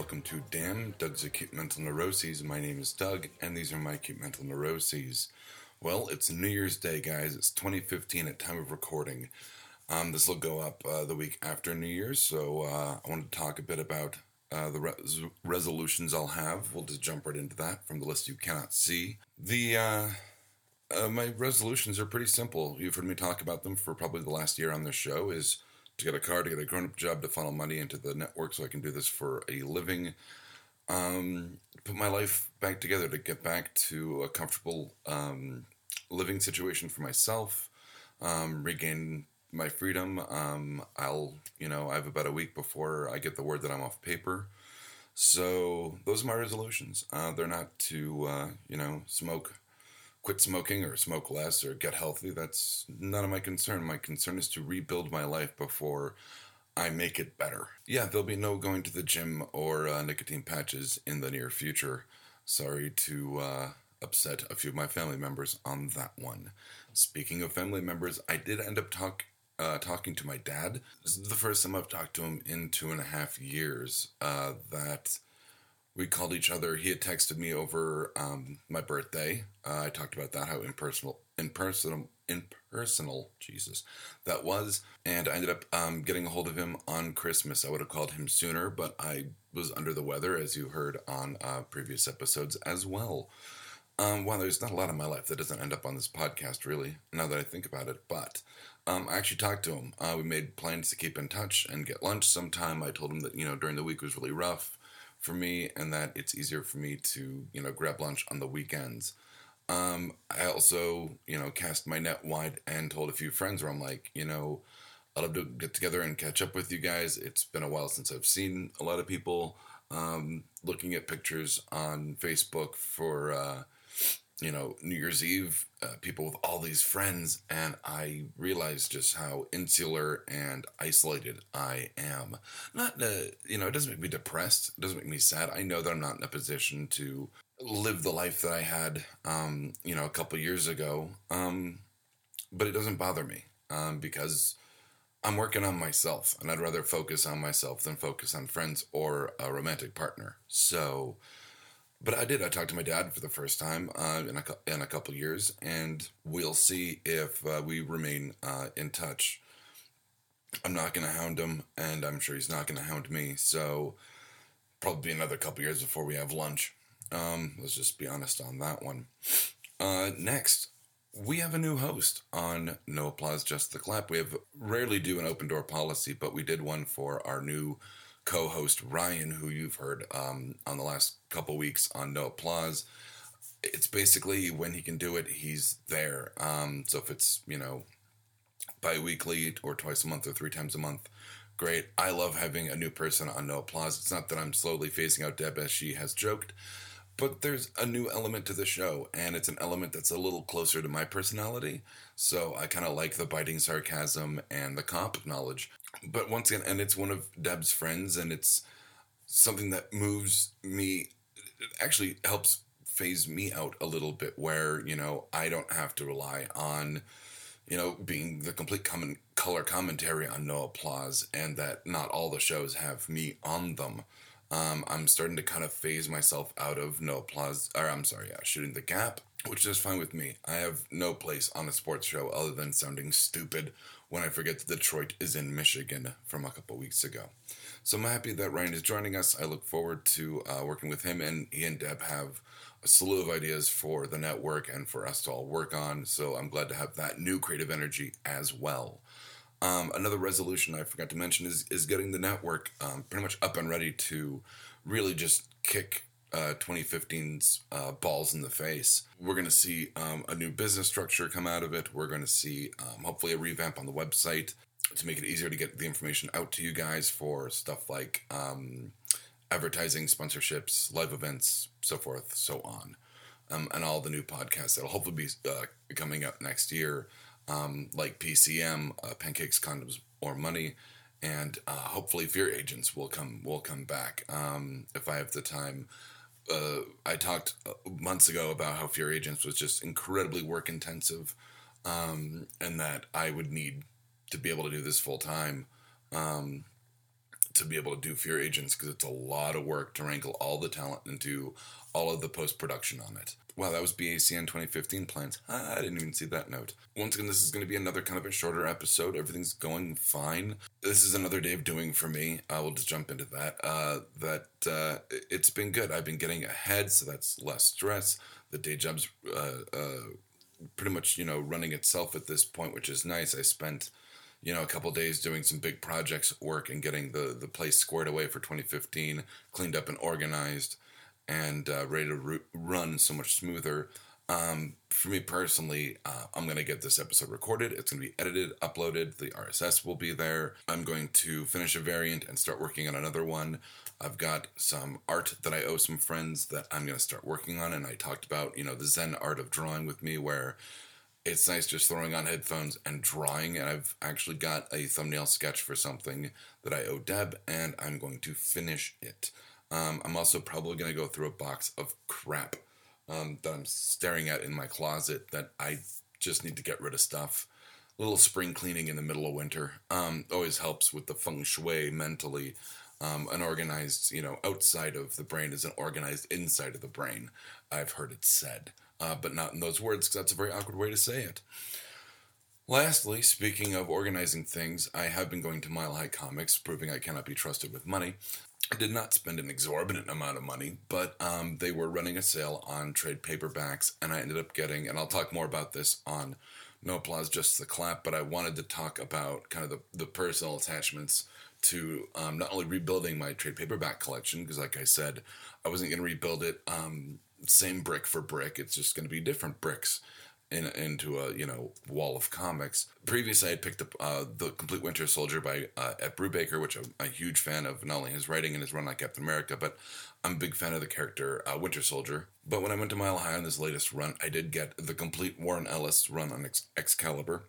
Welcome to Damn Doug's Acute Mental Neuroses. My name is Doug, and these are my acute mental neuroses. Well, it's New Year's Day, guys. It's 2015 at time of recording. Um, this will go up uh, the week after New Year's, so uh, I want to talk a bit about uh, the res- resolutions I'll have. We'll just jump right into that from the list you cannot see. The uh, uh, my resolutions are pretty simple. You've heard me talk about them for probably the last year on this show. Is to get a car, to get a grown up job, to funnel money into the network so I can do this for a living. Um, put my life back together to get back to a comfortable um, living situation for myself, um, regain my freedom. Um, I'll, you know, I have about a week before I get the word that I'm off paper. So those are my resolutions. Uh, they're not to, uh, you know, smoke quit smoking or smoke less or get healthy. That's none of my concern. My concern is to rebuild my life before I make it better. Yeah, there'll be no going to the gym or uh, nicotine patches in the near future. Sorry to uh, upset a few of my family members on that one. Speaking of family members, I did end up talk, uh, talking to my dad. This is the first time I've talked to him in two and a half years. Uh, that we called each other. He had texted me over um, my birthday. Uh, I talked about that, how impersonal, impersonal, impersonal, Jesus, that was. And I ended up um, getting a hold of him on Christmas. I would have called him sooner, but I was under the weather, as you heard on uh, previous episodes as well. Um, there's not a lot in my life that doesn't end up on this podcast, really, now that I think about it. But um, I actually talked to him. Uh, we made plans to keep in touch and get lunch sometime. I told him that, you know, during the week was really rough for me and that it's easier for me to, you know, grab lunch on the weekends. Um, I also, you know, cast my net wide and told a few friends where I'm like, you know, I'd love to get together and catch up with you guys. It's been a while since I've seen a lot of people. Um, looking at pictures on Facebook for, uh, you know, New Year's Eve, uh, people with all these friends, and I realized just how insular and isolated I am. Not, uh, you know, it doesn't make me depressed. It doesn't make me sad. I know that I'm not in a position to live the life that I had, um, you know, a couple years ago. Um, but it doesn't bother me um, because I'm working on myself, and I'd rather focus on myself than focus on friends or a romantic partner. So but I did. I talked to my dad for the first time uh, in a in a couple years, and we'll see if uh, we remain uh, in touch. I'm not going to hound him, and I'm sure he's not going to hound me. So probably another couple years before we have lunch. Um, let's just be honest on that one. Uh, next, we have a new host on No Applause, Just the Clap. We have rarely do an open door policy, but we did one for our new co-host Ryan, who you've heard um, on the last couple weeks on No Applause. It's basically when he can do it, he's there. Um, so if it's you know bi-weekly or twice a month or three times a month, great. I love having a new person on No Applause. It's not that I'm slowly phasing out Deb as she has joked, but there's a new element to the show, and it's an element that's a little closer to my personality. So I kind of like the biting sarcasm and the comp knowledge. But once again, and it's one of Deb's friends, and it's something that moves me, actually helps phase me out a little bit, where, you know, I don't have to rely on you know, being the complete common color commentary on No Applause, and that not all the shows have me on them. Um, I'm starting to kind of phase myself out of No Applause, or I'm sorry, yeah, Shooting the Gap, which is fine with me. I have no place on a sports show other than sounding stupid when I forget that Detroit is in Michigan from a couple weeks ago. So I'm happy that Ryan is joining us. I look forward to uh, working with him, and he and Deb have a slew of ideas for the network and for us to all work on. So I'm glad to have that new creative energy as well. Um, another resolution I forgot to mention is is getting the network um, pretty much up and ready to really just kick uh, 2015's uh, balls in the face. We're going to see um, a new business structure come out of it. We're going to see um, hopefully a revamp on the website to make it easier to get the information out to you guys for stuff like um, advertising, sponsorships, live events, so forth, so on. Um, and all the new podcasts that'll hopefully be uh, coming up next year, um, like PCM, uh, Pancakes, Condoms, or Money, and uh, hopefully Fear Agents will come will come back um, if I have the time. Uh, I talked uh, months ago about how Fear Agents was just incredibly work intensive, um, and that I would need to be able to do this full time. Um, to be able to do Fear Agents because it's a lot of work to wrangle all the talent and do all of the post production on it. Wow, that was BACN 2015 plans. Ah, I didn't even see that note. Once again, this is going to be another kind of a shorter episode. Everything's going fine. This is another day of doing for me. I will just jump into that. Uh, that uh, it's been good. I've been getting ahead, so that's less stress. The day job's uh, uh, pretty much you know running itself at this point, which is nice. I spent you know a couple days doing some big projects work and getting the the place squared away for 2015, cleaned up and organized and uh, ready to run so much smoother. Um, for me personally, uh, I'm going to get this episode recorded. It's going to be edited, uploaded. The RSS will be there. I'm going to finish a variant and start working on another one. I've got some art that I owe some friends that I'm going to start working on. And I talked about, you know, the Zen art of drawing with me, where it's nice just throwing on headphones and drawing. And I've actually got a thumbnail sketch for something that I owe Deb, and I'm going to finish it. Um, I'm also probably going to go through a box of crap um, that I'm staring at in my closet that I just need to get rid of stuff. A little spring cleaning in the middle of winter um, always helps with the feng shui mentally. Um, an organized, you know, outside of the brain is an organized inside of the brain. I've heard it said, uh, but not in those words because that's a very awkward way to say it. Lastly, speaking of organizing things, I have been going to Mile High Comics, proving I cannot be trusted with money. I did not spend an exorbitant amount of money, but um, they were running a sale on trade paperbacks, and I ended up getting, and I'll talk more about this on No Applause, Just the Clap, but I wanted to talk about kind of the, the personal attachments to um, not only rebuilding my trade paperback collection, because like I said, I wasn't going to rebuild it um, same brick for brick, it's just going to be different bricks in, into a you know wall of comics. Previously, I had picked up uh, the Complete Winter Soldier by uh, Ed Brubaker, which I'm a huge fan of, not only his writing and his run on Captain America, but I'm a big fan of the character uh, Winter Soldier. But when I went to Mile High on this latest run, I did get the complete Warren Ellis run on Ex- Excalibur,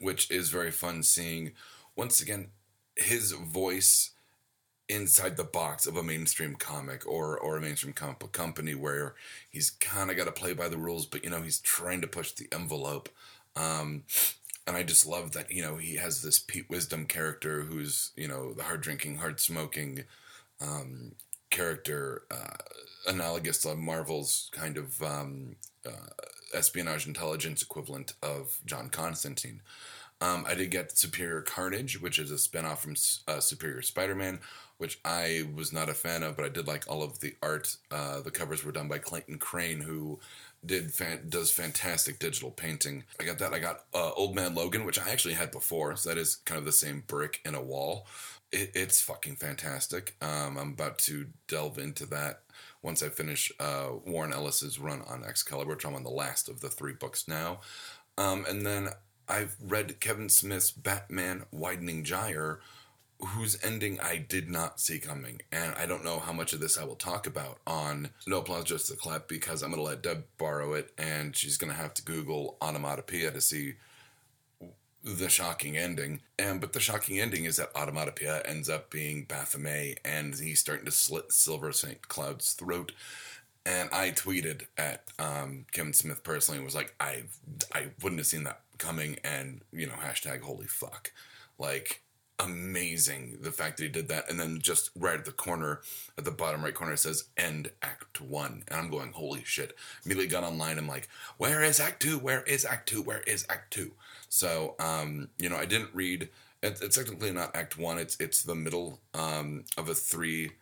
which is very fun seeing once again his voice inside the box of a mainstream comic or or a mainstream comic book company where he's kind of got to play by the rules, but you know he's trying to push the envelope. Um, and I just love that you know he has this Pete Wisdom character who's you know the hard drinking, hard smoking um, character, uh, analogous to Marvel's kind of um, uh, espionage intelligence equivalent of John Constantine. Um, I did get Superior Carnage, which is a spinoff from uh, Superior Spider-Man, which I was not a fan of, but I did like all of the art. Uh, the covers were done by Clayton Crain, who did fan- does fantastic digital painting. I got that. I got uh, Old Man Logan, which I actually had before, so that is kind of the same brick in a wall. It, it's fucking fantastic. Um, I'm about to delve into that once I finish uh, Warren Ellis's run on Excalibur, which I'm on the last of the three books now. Um, and then I've read Kevin Smith's Batman Widening Gyre whose ending I did not see coming. And I don't know how much of this I will talk about on No Applause Just the Clap because I'm going to let Deb borrow it and she's going to have to Google onomatopoeia to see the shocking ending. And but the shocking ending is that onomatopoeia ends up being Baphomet and he's starting to slit Silver St. Cloud's throat. And I tweeted at um, Kevin Smith personally and was like, I I wouldn't have seen that coming and you know, hashtag holy fuck. Like amazing the fact that he did that. And then just right at the corner at the bottom right corner it says end act one. And i'm going holy shit. Immediately got online i'm like where is act two? Where is act two? Where is act two? So um you know i didn't read it's, it's technically not act one. It's it's the middle um of a three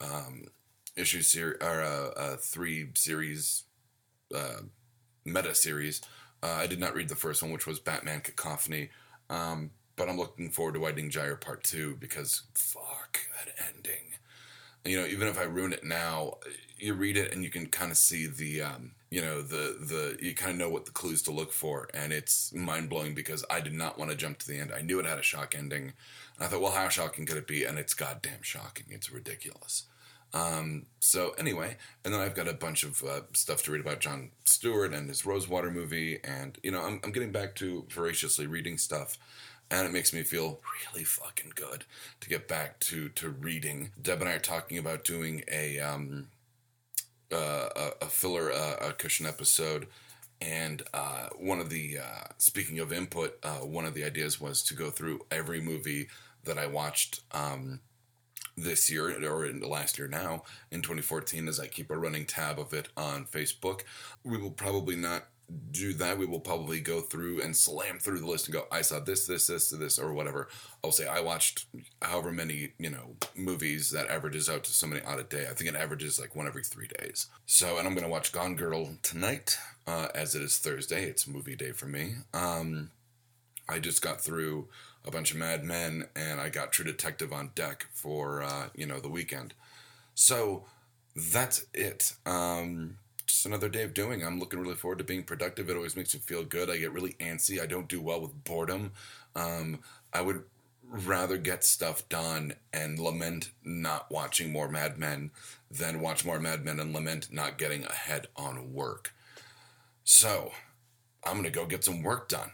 um issue series or a, a, three series uh meta series uh, i did not read the first one which was batman cacophony um but I'm looking forward to Widening Gyre Part 2 because fuck that ending. You know, even if I ruin it now, you read it and you can kind of see the, um, you know, the, the, you kind of know what the clues to look for. And it's mind blowing because I did not want to jump to the end. I knew it had a shock ending. And I thought, well, how shocking could it be? And it's goddamn shocking. It's ridiculous. Um, so anyway, and then I've got a bunch of uh, stuff to read about Jon Stewart and his Rosewater movie, and you know I'm, I'm getting back to voraciously reading stuff and it makes me feel really fucking good to get back to to reading. Deb and I are talking about doing a um, uh, a, a, filler uh, a cushion episode, and uh, one of the uh, speaking of input, uh, one of the ideas was to go through every movie that I watched um, this year or in the last year now in 2014 as I keep a running tab of it on Facebook. We will probably not do that. We will probably go through and slam through the list and go, I saw this, this, this, this, or whatever. I'll say I watched however many, you know, movies that averages out to so many out a day. I think it averages like one every three days. So, and I'm going to watch Gone Girl tonight, uh, as it is Thursday. It's movie day for me. Um, I just got through a bunch of Mad Men, and I got True Detective on deck for uh, you know the weekend. So that's it. Um, just another day of doing. I'm looking really forward to being productive. It always makes me feel good. I get really antsy. I don't do well with boredom. Um, I would rather get stuff done and lament not watching more Mad Men than watch more Mad Men and lament not getting ahead on work. So I'm gonna go get some work done.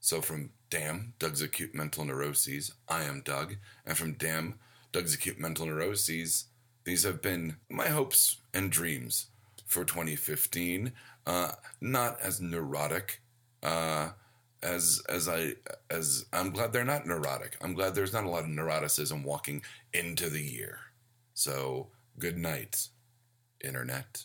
So from Damn, Doug's Acute Mental Neuroses, I am Doug. And from Damn, Doug's Acute Mental Neuroses, these have been my hopes and dreams for 2015. Uh, not as neurotic uh, as as I as I'm glad they're not neurotic. I'm glad there's not a lot of neuroticism walking into the year. So good night, internet.